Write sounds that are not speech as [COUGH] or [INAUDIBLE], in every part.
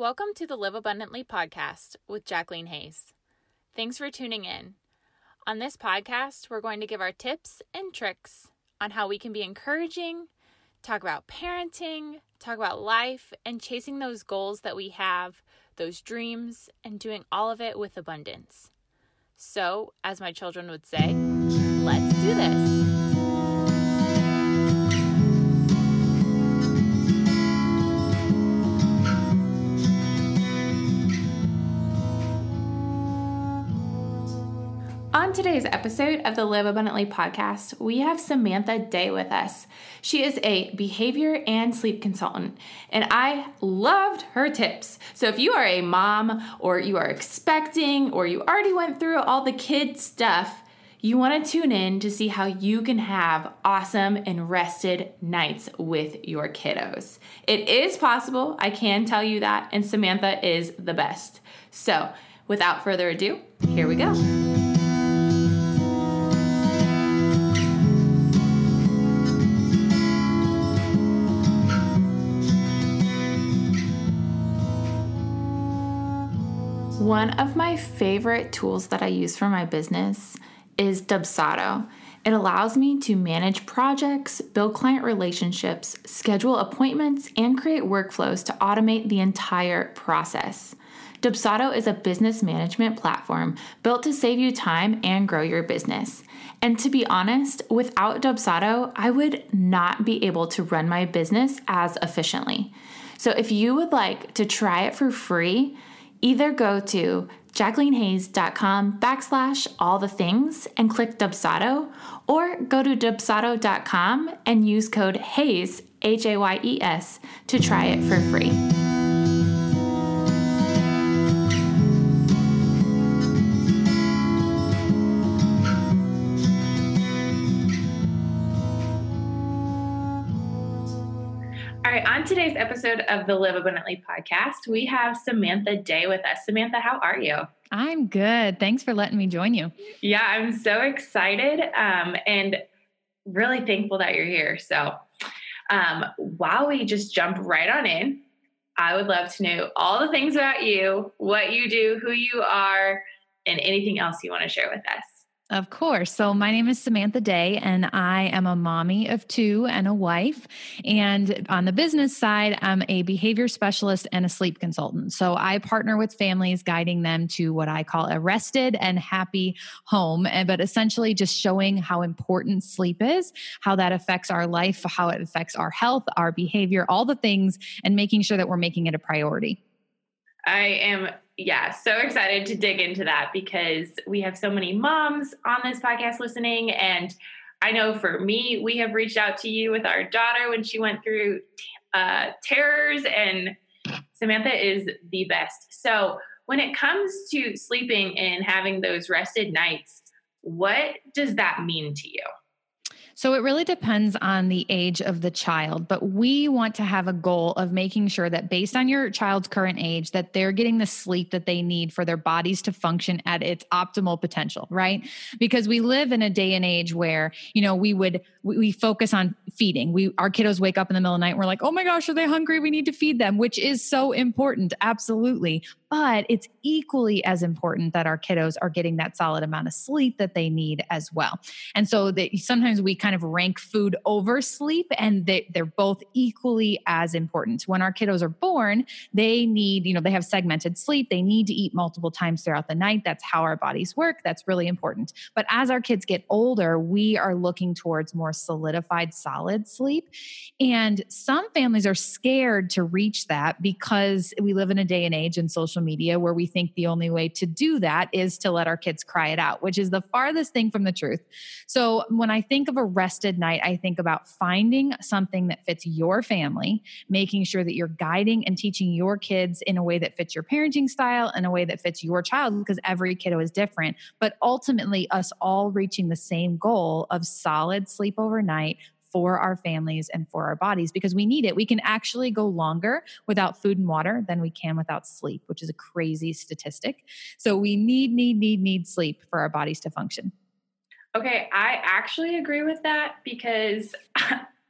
Welcome to the Live Abundantly podcast with Jacqueline Hayes. Thanks for tuning in. On this podcast, we're going to give our tips and tricks on how we can be encouraging, talk about parenting, talk about life, and chasing those goals that we have, those dreams, and doing all of it with abundance. So, as my children would say, let's do this. Today's episode of the Live Abundantly podcast, we have Samantha Day with us. She is a behavior and sleep consultant, and I loved her tips. So, if you are a mom, or you are expecting, or you already went through all the kid stuff, you want to tune in to see how you can have awesome and rested nights with your kiddos. It is possible, I can tell you that, and Samantha is the best. So, without further ado, here we go. One of my favorite tools that I use for my business is Dubsado. It allows me to manage projects, build client relationships, schedule appointments, and create workflows to automate the entire process. Dubsado is a business management platform built to save you time and grow your business. And to be honest, without Dubsado, I would not be able to run my business as efficiently. So if you would like to try it for free, either go to jacquelinehayes.com backslash all the things and click Dubsado, or go to dubsado.com and use code HAYES, H A Y E S, to try it for free. Today's episode of the Live Abundantly podcast, we have Samantha Day with us. Samantha, how are you? I'm good. Thanks for letting me join you. Yeah, I'm so excited um, and really thankful that you're here. So, um, while we just jump right on in, I would love to know all the things about you, what you do, who you are, and anything else you want to share with us. Of course. So, my name is Samantha Day, and I am a mommy of two and a wife. And on the business side, I'm a behavior specialist and a sleep consultant. So, I partner with families, guiding them to what I call a rested and happy home, but essentially just showing how important sleep is, how that affects our life, how it affects our health, our behavior, all the things, and making sure that we're making it a priority. I am, yeah, so excited to dig into that because we have so many moms on this podcast listening. And I know for me, we have reached out to you with our daughter when she went through uh, terrors, and Samantha is the best. So, when it comes to sleeping and having those rested nights, what does that mean to you? So it really depends on the age of the child, but we want to have a goal of making sure that based on your child's current age that they're getting the sleep that they need for their bodies to function at its optimal potential, right? Because we live in a day and age where, you know, we would we, focus on feeding. We our kiddos wake up in the middle of the night and we're like, "Oh my gosh, are they hungry? We need to feed them," which is so important, absolutely. But it's equally as important that our kiddos are getting that solid amount of sleep that they need as well. And so that sometimes we kind of rank food over sleep and they, they're both equally as important. When our kiddos are born, they need, you know, they have segmented sleep. They need to eat multiple times throughout the night. That's how our bodies work. That's really important. But as our kids get older, we are looking towards more solidified, solid sleep. And some families are scared to reach that because we live in a day and age in social social media where we think the only way to do that is to let our kids cry it out, which is the farthest thing from the truth. So when I think of a rested night, I think about finding something that fits your family, making sure that you're guiding and teaching your kids in a way that fits your parenting style, in a way that fits your child, because every kiddo is different. But ultimately, us all reaching the same goal of solid sleep overnight for our families and for our bodies because we need it. We can actually go longer without food and water than we can without sleep, which is a crazy statistic. So we need, need, need, need sleep for our bodies to function. Okay, I actually agree with that because [LAUGHS]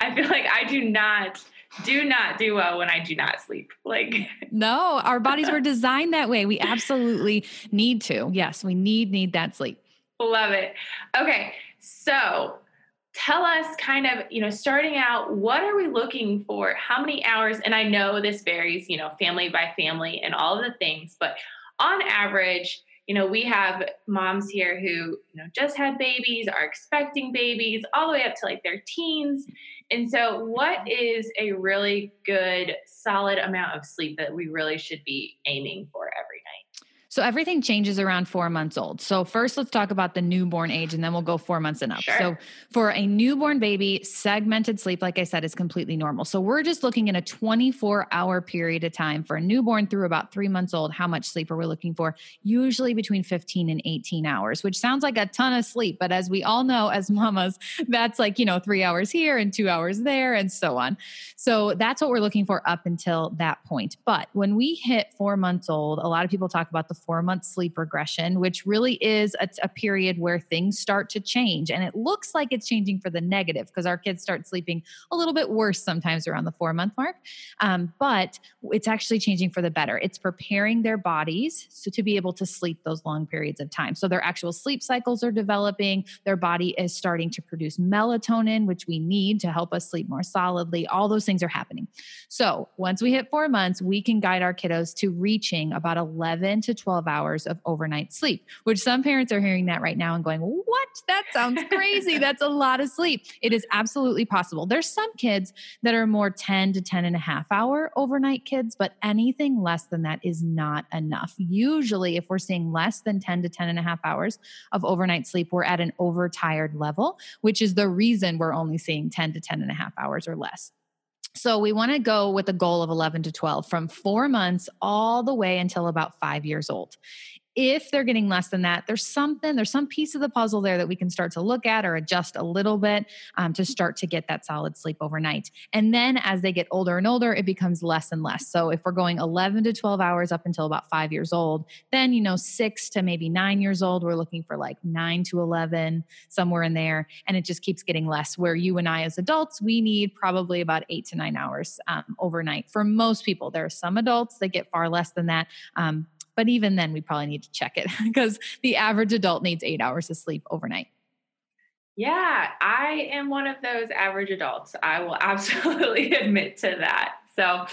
I feel like I do not do not do well when I do not sleep. Like, [LAUGHS] no, our bodies were designed that way. We absolutely need to. Yes, we need need that sleep. Love it. Okay, so tell us kind of you know starting out what are we looking for? How many hours? And i know this varies you know family by family and all of the things but on average you know we have moms here who you know just had babies are expecting babies all the way up to like their teens. And so what is a really good solid amount of sleep that we really should be aiming for every so everything changes around four months old. So first, let's talk about the newborn age, and then we'll go four months and up. Sure. So for a newborn baby, segmented sleep, like I said, is completely normal. So we're just looking in a 24 hour period of time for a newborn through about three months old. How much sleep are we looking for? Usually between 15 and 18 hours, which sounds like a ton of sleep, but as we all know, as mamas, [LAUGHS] that's like you know three hours here and two hours there, and so on. So that's what we're looking for up until that point. But when we hit four months old, a lot of people talk about the four month sleep regression, which really is a, a, period where things start to change. And it looks like it's changing for the negative because our kids start sleeping a little bit worse sometimes around the four month mark. Um, but it's actually changing for the better. It's preparing their bodies so to be able to sleep those long periods of time. So their actual sleep cycles are developing. Their body is starting to produce melatonin, which we need to help us sleep more solidly. All those things are happening. So once we hit four months, we can guide our kiddos to reaching about 11 to 12 12 hours of overnight sleep, which some parents are hearing that right now and going, What? That sounds crazy. [LAUGHS] That's a lot of sleep. It is absolutely possible. There's some kids that are more 10 to 10 and a half hour overnight kids, but anything less than that is not enough. Usually, if we're seeing less than 10 to 10 and a half hours of overnight sleep, we're at an overtired level, which is the reason we're only seeing 10 to 10 and a half hours or less. So we want to go with a goal of 11 to 12 from four months all the way until about five years old if they're getting less than that, there's something, there's some piece of the puzzle there that we can start to look at or adjust a little bit um, to start to get that solid sleep overnight. And then as they get older and older, it becomes less and less. So if we're going 11 to 12 hours up until about five years old, then, you know, six to maybe nine years old, we're looking for like nine to 11, somewhere in there. And it just keeps getting less. Where you and I as adults, we need probably about eight to nine hours um, overnight for most people. There are some adults that get far less than that. Um, but even then, we probably need to check it [LAUGHS] because the average adult needs eight hours of sleep overnight. Yeah, I am one of those average adults. I will [LAUGHS] absolutely admit to that. So,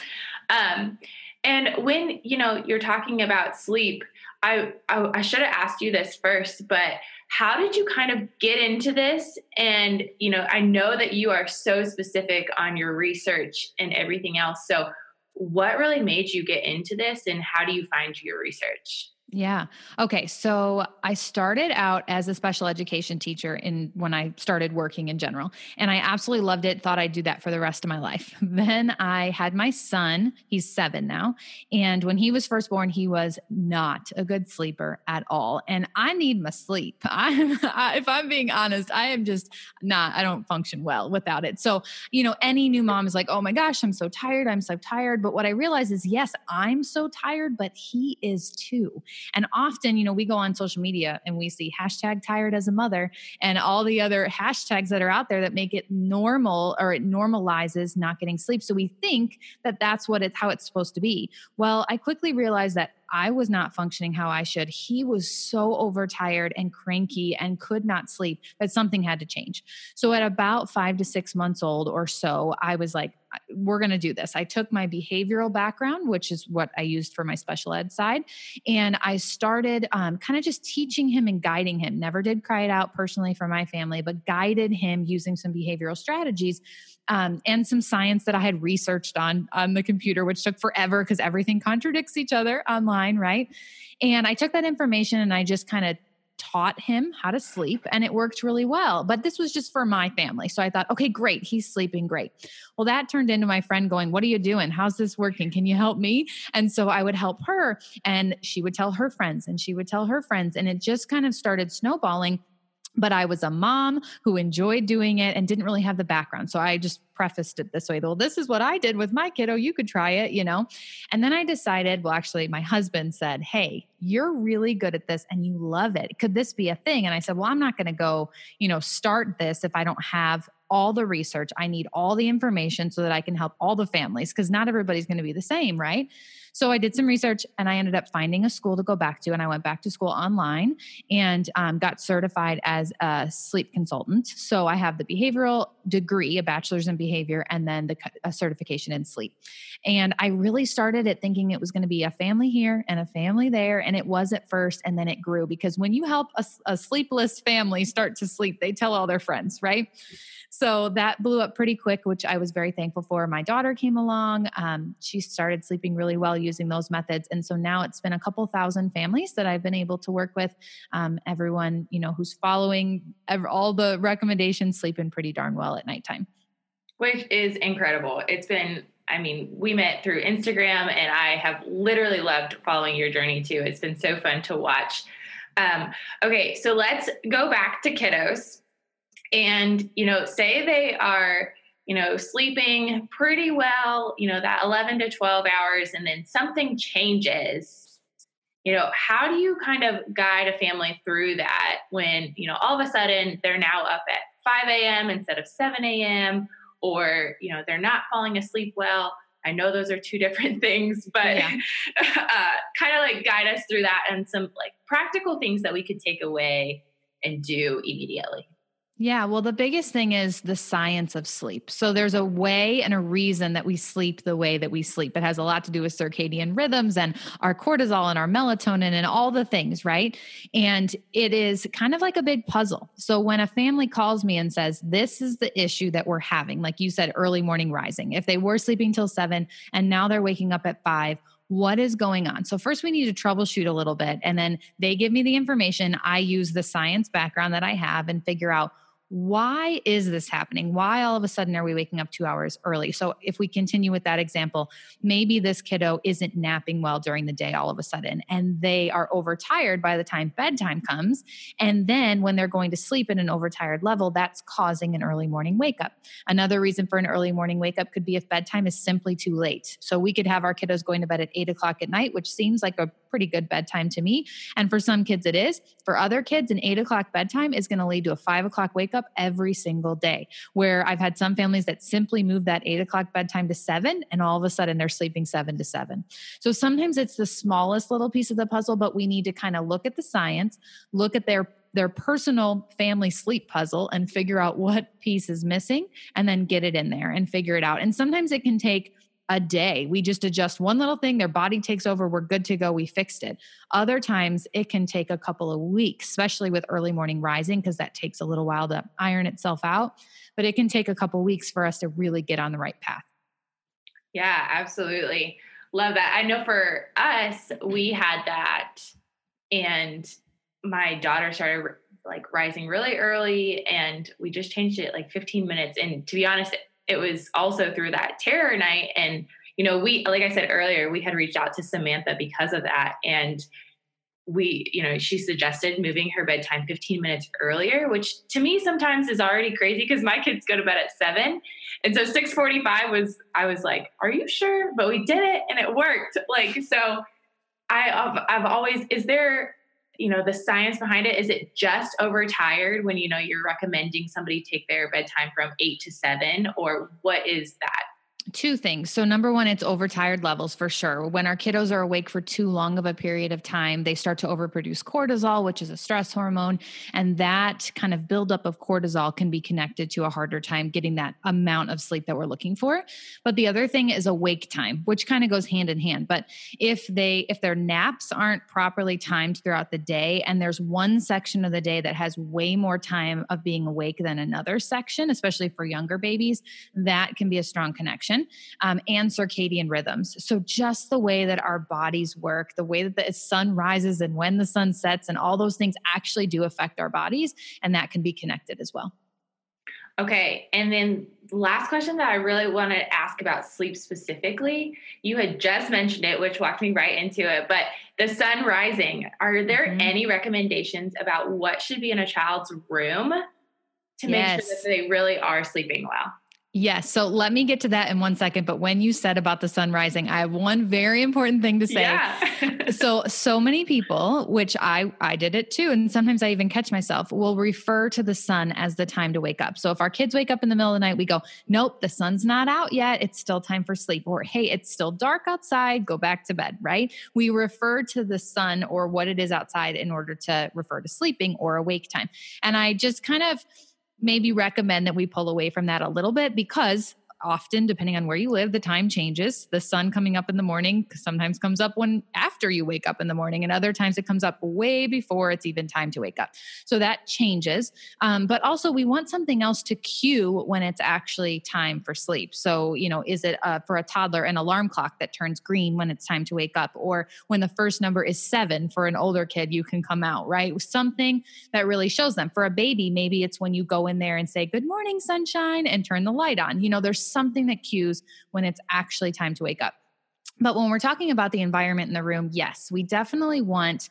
um, and when you know you're talking about sleep, I, I, I should have asked you this first, but how did you kind of get into this? And you know, I know that you are so specific on your research and everything else. So, what really made you get into this and how do you find your research? Yeah. Okay. So I started out as a special education teacher in when I started working in general, and I absolutely loved it. Thought I'd do that for the rest of my life. [LAUGHS] Then I had my son. He's seven now, and when he was first born, he was not a good sleeper at all. And I need my sleep. [LAUGHS] I'm, I, if I'm being honest, I am just not. I don't function well without it. So you know, any new mom is like, "Oh my gosh, I'm so tired. I'm so tired." But what I realize is, yes, I'm so tired, but he is too. And often, you know, we go on social media and we see hashtag tired as a mother and all the other hashtags that are out there that make it normal or it normalizes not getting sleep. So we think that that's what it's how it's supposed to be. Well, I quickly realized that I was not functioning how I should. He was so overtired and cranky and could not sleep that something had to change. So, at about five to six months old or so, I was like, we're going to do this. I took my behavioral background, which is what I used for my special ed side, and I started um, kind of just teaching him and guiding him. Never did cry it out personally for my family, but guided him using some behavioral strategies um, and some science that I had researched on on the computer, which took forever because everything contradicts each other online, right? And I took that information and I just kind of taught him how to sleep and it worked really well. But this was just for my family. So I thought, okay, great. He's sleeping great. Well, that turned into my friend going, What are you doing? How's this working? Can you help me? And so I would help her and she would tell her friends and she would tell her friends. And it just kind of started snowballing but I was a mom who enjoyed doing it and didn't really have the background. So I just prefaced it this way well, this is what I did with my kiddo. You could try it, you know? And then I decided, well, actually, my husband said, Hey, you're really good at this and you love it. Could this be a thing? And I said, Well, I'm not going to go, you know, start this if I don't have all the research. I need all the information so that I can help all the families because not everybody's going to be the same, right? So I did some research and I ended up finding a school to go back to. And I went back to school online and um, got certified as a sleep consultant. So I have the behavioral degree, a bachelor's in behavior, and then the certification in sleep. And I really started it thinking it was going to be a family here and a family there. And it was at first. And then it grew because when you help a, a sleepless family start to sleep, they tell all their friends, right? So that blew up pretty quick, which I was very thankful for. My daughter came along. Um, she started sleeping really well using those methods. And so now it's been a couple thousand families that I've been able to work with. Um, everyone, you know, who's following all the recommendations, sleeping pretty darn well at nighttime. Which is incredible. It's been I mean, we met through Instagram, and I have literally loved following your journey too. It's been so fun to watch. Um, okay, so let's go back to kiddos and you know say they are you know sleeping pretty well you know that 11 to 12 hours and then something changes. You know how do you kind of guide a family through that when you know all of a sudden they're now up at 5 a.m instead of 7 a.m or you know they're not falling asleep well? I know those are two [LAUGHS] different things but yeah. [LAUGHS] uh, kind of like guide us through that and some like practical things that we could take away and do immediately yeah, well, the biggest thing is the science of sleep. So there's a way and a reason that we sleep the way that we sleep. It has a lot to do with circadian rhythms and our cortisol and our melatonin and all the things, right? And it is kind of like a big puzzle. So when a family calls me and says, This is the issue that we're having, like you said, early morning rising, if they were sleeping till seven and now they're waking up at five, what is going on? So, first, we need to troubleshoot a little bit. And then they give me the information. I use the science background that I have and figure out why is this happening? Why all of a sudden are we waking up two hours early? So, if we continue with that example, maybe this kiddo isn't napping well during the day all of a sudden, and they are overtired by the time bedtime comes. And then when they're going to sleep at an overtired level, that's causing an early morning wake up. Another reason for an early morning wake up could be if bedtime is simply too late. So, we could have our kiddos going to bed at eight o'clock at night, which seems like a pretty good bedtime to me. And for some kids, it is. For other kids, an eight o'clock bedtime is going to lead to a five o'clock wake up every single day. Where I've had some families that simply move that eight o'clock bedtime to seven, and all of a sudden they're sleeping seven to seven. So sometimes it's the smallest little piece of the puzzle, but we need to kind of look at the science, look at their their personal family sleep puzzle and figure out what piece is missing and then get it in there and figure it out. And sometimes it can take a day. We just adjust one little thing, their body takes over, we're good to go, we fixed it. Other times it can take a couple of weeks, especially with early morning rising, because that takes a little while to iron itself out. But it can take a couple weeks for us to really get on the right path. Yeah, absolutely. Love that. I know for us, we had that, and my daughter started like rising really early, and we just changed it like 15 minutes. And to be honest, it was also through that terror night. And, you know, we, like I said earlier, we had reached out to Samantha because of that. And we, you know, she suggested moving her bedtime 15 minutes earlier, which to me sometimes is already crazy because my kids go to bed at seven. And so 645 was, I was like, are you sure? But we did it and it worked. Like, so I, I've, I've always, is there you know the science behind it is it just overtired when you know you're recommending somebody take their bedtime from 8 to 7 or what is that Two things. So, number one, it's overtired levels for sure. When our kiddos are awake for too long of a period of time, they start to overproduce cortisol, which is a stress hormone. And that kind of buildup of cortisol can be connected to a harder time getting that amount of sleep that we're looking for. But the other thing is awake time, which kind of goes hand in hand. But if they, if their naps aren't properly timed throughout the day, and there's one section of the day that has way more time of being awake than another section, especially for younger babies, that can be a strong connection um, and circadian rhythms. So, just the way that our bodies work, the way that the sun rises and when the sun sets, and all those things actually do affect our bodies, and that can be connected as well. Okay. And then last question that I really want to ask about sleep specifically. You had just mentioned it, which walked me right into it. But the sun rising, are there mm-hmm. any recommendations about what should be in a child's room to make yes. sure that they really are sleeping well? Yes. So let me get to that in one second. But when you said about the sun rising, I have one very important thing to say. Yeah. [LAUGHS] so so many people, which I I did it too, and sometimes I even catch myself, will refer to the sun as the time to wake up. So if our kids wake up in the middle of the night, we go, Nope, the sun's not out yet. It's still time for sleep. Or hey, it's still dark outside, go back to bed, right? We refer to the sun or what it is outside in order to refer to sleeping or awake time. And I just kind of maybe recommend that we pull away from that a little bit because often depending on where you live the time changes. The sun coming up in the morning sometimes comes up when after you wake up in the morning and other times it comes up way before it's even time to wake up. So that changes. Um, but also we want something else to cue when it's actually time for sleep. So you know is it uh, for a toddler an alarm clock that turns green when it's time to wake up? Or when the first number is seven for an older kid you can come out right? Something that really shows them. For a baby maybe it's when you go in there and say good morning sunshine and turn the light on. You know there's something that cues when it's actually time to wake up. But when we're talking about the environment in the room, yes, we definitely want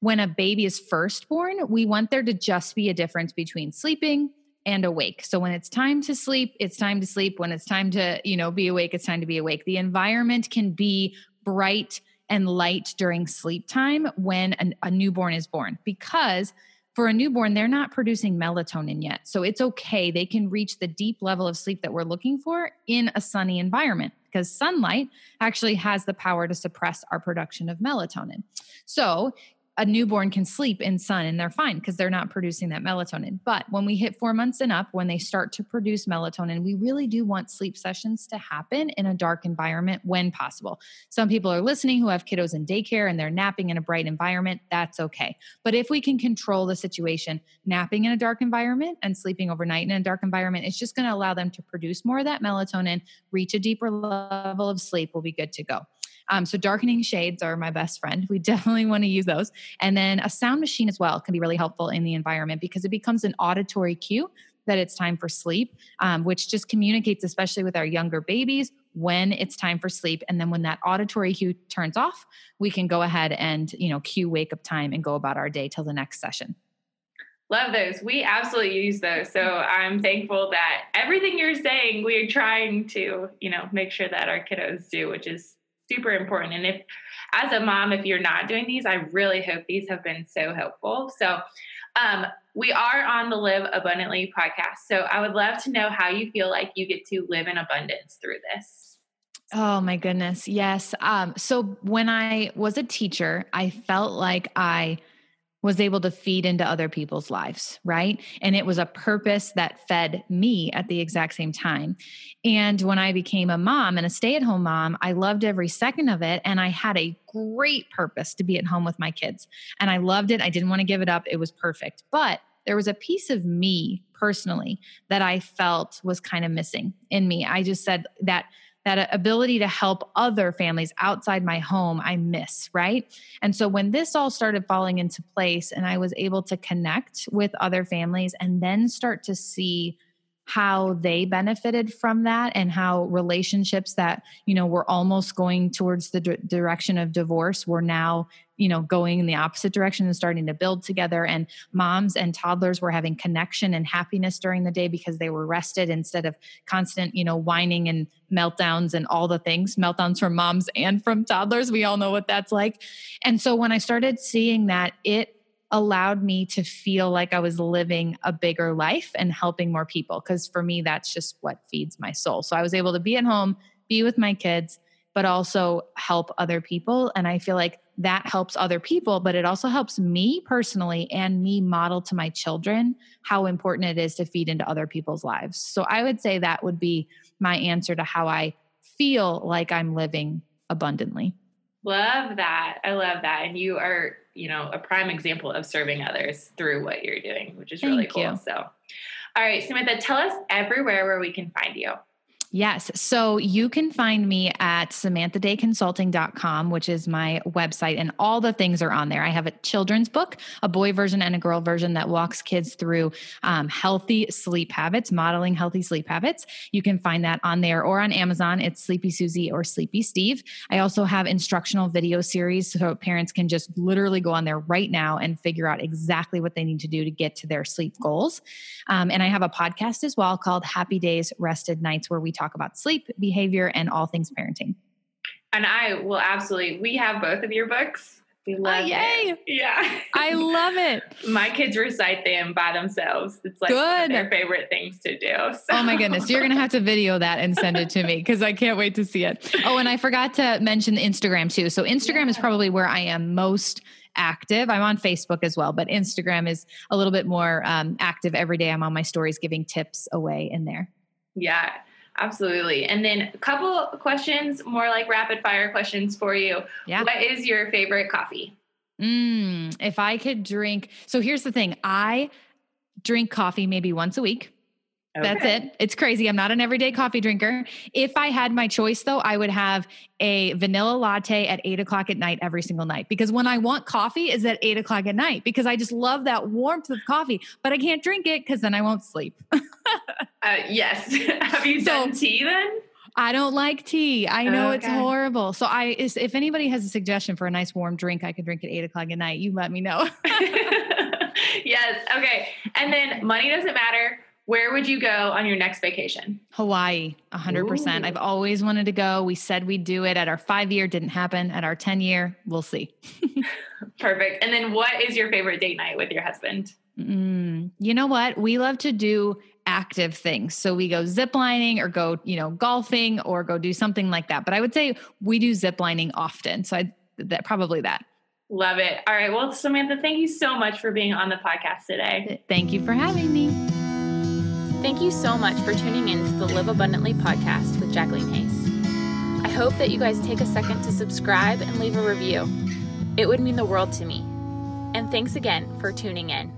when a baby is first born, we want there to just be a difference between sleeping and awake. So when it's time to sleep, it's time to sleep. When it's time to, you know, be awake, it's time to be awake. The environment can be bright and light during sleep time when an, a newborn is born because for a newborn, they're not producing melatonin yet. So it's okay. They can reach the deep level of sleep that we're looking for in a sunny environment because sunlight actually has the power to suppress our production of melatonin. So a newborn can sleep in sun and they're fine because they're not producing that melatonin. But when we hit four months and up, when they start to produce melatonin, we really do want sleep sessions to happen in a dark environment when possible. Some people are listening who have kiddos in daycare and they're napping in a bright environment. That's okay. But if we can control the situation, napping in a dark environment and sleeping overnight in a dark environment, it's just going to allow them to produce more of that melatonin, reach a deeper level of sleep, we'll be good to go. Um, so darkening shades are my best friend. We [LAUGHS] definitely want to use those. And then a sound machine as well can be really helpful in the environment because it becomes an auditory cue that it's time for sleep, um, which just communicates, especially with our younger babies, when it's time for sleep. And then when that auditory cue turns off, we can go ahead and, you know, cue wake up time and go about our day till the next session. Love those. We absolutely use those. So I'm thankful that everything you're saying, we're trying to, you know, make sure that our kiddos do, which is super important. And if, as a mom, if you're not doing these, I really hope these have been so helpful. So, um, we are on the Live Abundantly podcast. So, I would love to know how you feel like you get to live in abundance through this. Oh my goodness. Yes. Um, so when I was a teacher, I felt like I was able to feed into other people's lives, right? And it was a purpose that fed me at the exact same time. And when I became a mom and a stay at home mom, I loved every second of it. And I had a great purpose to be at home with my kids. And I loved it. I didn't want to give it up. It was perfect. But there was a piece of me personally that I felt was kind of missing in me. I just said that that ability to help other families outside my home I miss, right? And so when this all started falling into place and I was able to connect with other families and then start to see how they benefited from that and how relationships that you know were almost going towards the d- direction of divorce were now you know going in the opposite direction and starting to build together. And moms and toddlers were having connection and happiness during the day because they were rested instead of constant you know whining and meltdowns and all the things meltdowns from moms and from toddlers. We all know what that's like. And so when i started seeing that it allowed me to feel like I was living a bigger life and helping more people. Because for me, that's just what feeds my soul. So I was able to be at home, be with my kids, but also help other people. And I feel like that helps other people, but it also helps me personally and me model to my children how important it is to feed into other people's lives. So I would say that would be my answer to how I feel like I'm living abundantly. Love that. I love that. And you are you know a prime example of serving others through what you're doing which is really cool you. so all right samantha tell us everywhere where we can find you Yes. So you can find me at samanthadayconsulting.com, which is my website, and all the things are on there. I have a children's book, a boy version and a girl version that walks kids through um, healthy sleep habits, modeling healthy sleep habits. You can find that on there or on Amazon. It's Sleepy Susie or Sleepy Steve. I also have instructional video series so parents can just literally go on there right now and figure out exactly what they need to do to get to their sleep goals. Um, and I have a podcast as well called Happy Days, Rested Nights, where we talk talk about sleep, behavior, and all things parenting. And I will absolutely, we have both of your books. We love oh, yay. it. Yeah. I love it. [LAUGHS] my kids recite them by themselves. It's like Good. their favorite things to do. So. Oh my goodness. You're going to have to video that and send it to me because I can't wait to see it. Oh, and I forgot to mention Instagram too. So Instagram yeah. is probably where I am most active. I'm on Facebook as well, but Instagram is a little bit more um, active every day. I'm on my stories giving tips away in there. Yeah. Absolutely. And then a couple questions, more like rapid fire questions for you. Yeah. What is your favorite coffee? Mm, if I could drink, so here's the thing I drink coffee maybe once a week. Okay. That's it. It's crazy. I'm not an everyday coffee drinker. If I had my choice, though, I would have a vanilla latte at eight o'clock at night every single night because when I want coffee is at eight o'clock at night because I just love that warmth of coffee, but I can't drink it because then I won't sleep. [LAUGHS] uh, yes. [LAUGHS] have you done so, tea then? I don't like tea. I know okay. it's horrible. So I, if anybody has a suggestion for a nice warm drink, I could drink at eight o'clock at night. You let me know. [LAUGHS] yes. Okay. And then money doesn't matter where would you go on your next vacation? Hawaii, 100%. Ooh. I've always wanted to go. We said we'd do it at our five year, didn't happen. At our 10 year, we'll see. [LAUGHS] Perfect. And then what is your favorite date night with your husband? Mm, you know what? We love to do active things. So we go ziplining or go, you know, golfing or go do something like that. But I would say we do ziplining often. So I that probably that. Love it. All right. Well, Samantha, thank you so much for being on the podcast today. Thank you for having me. Thank you so much for tuning in to the Live Abundantly podcast with Jacqueline Hayes. I hope that you guys take a second to subscribe and leave a review. It would mean the world to me. And thanks again for tuning in.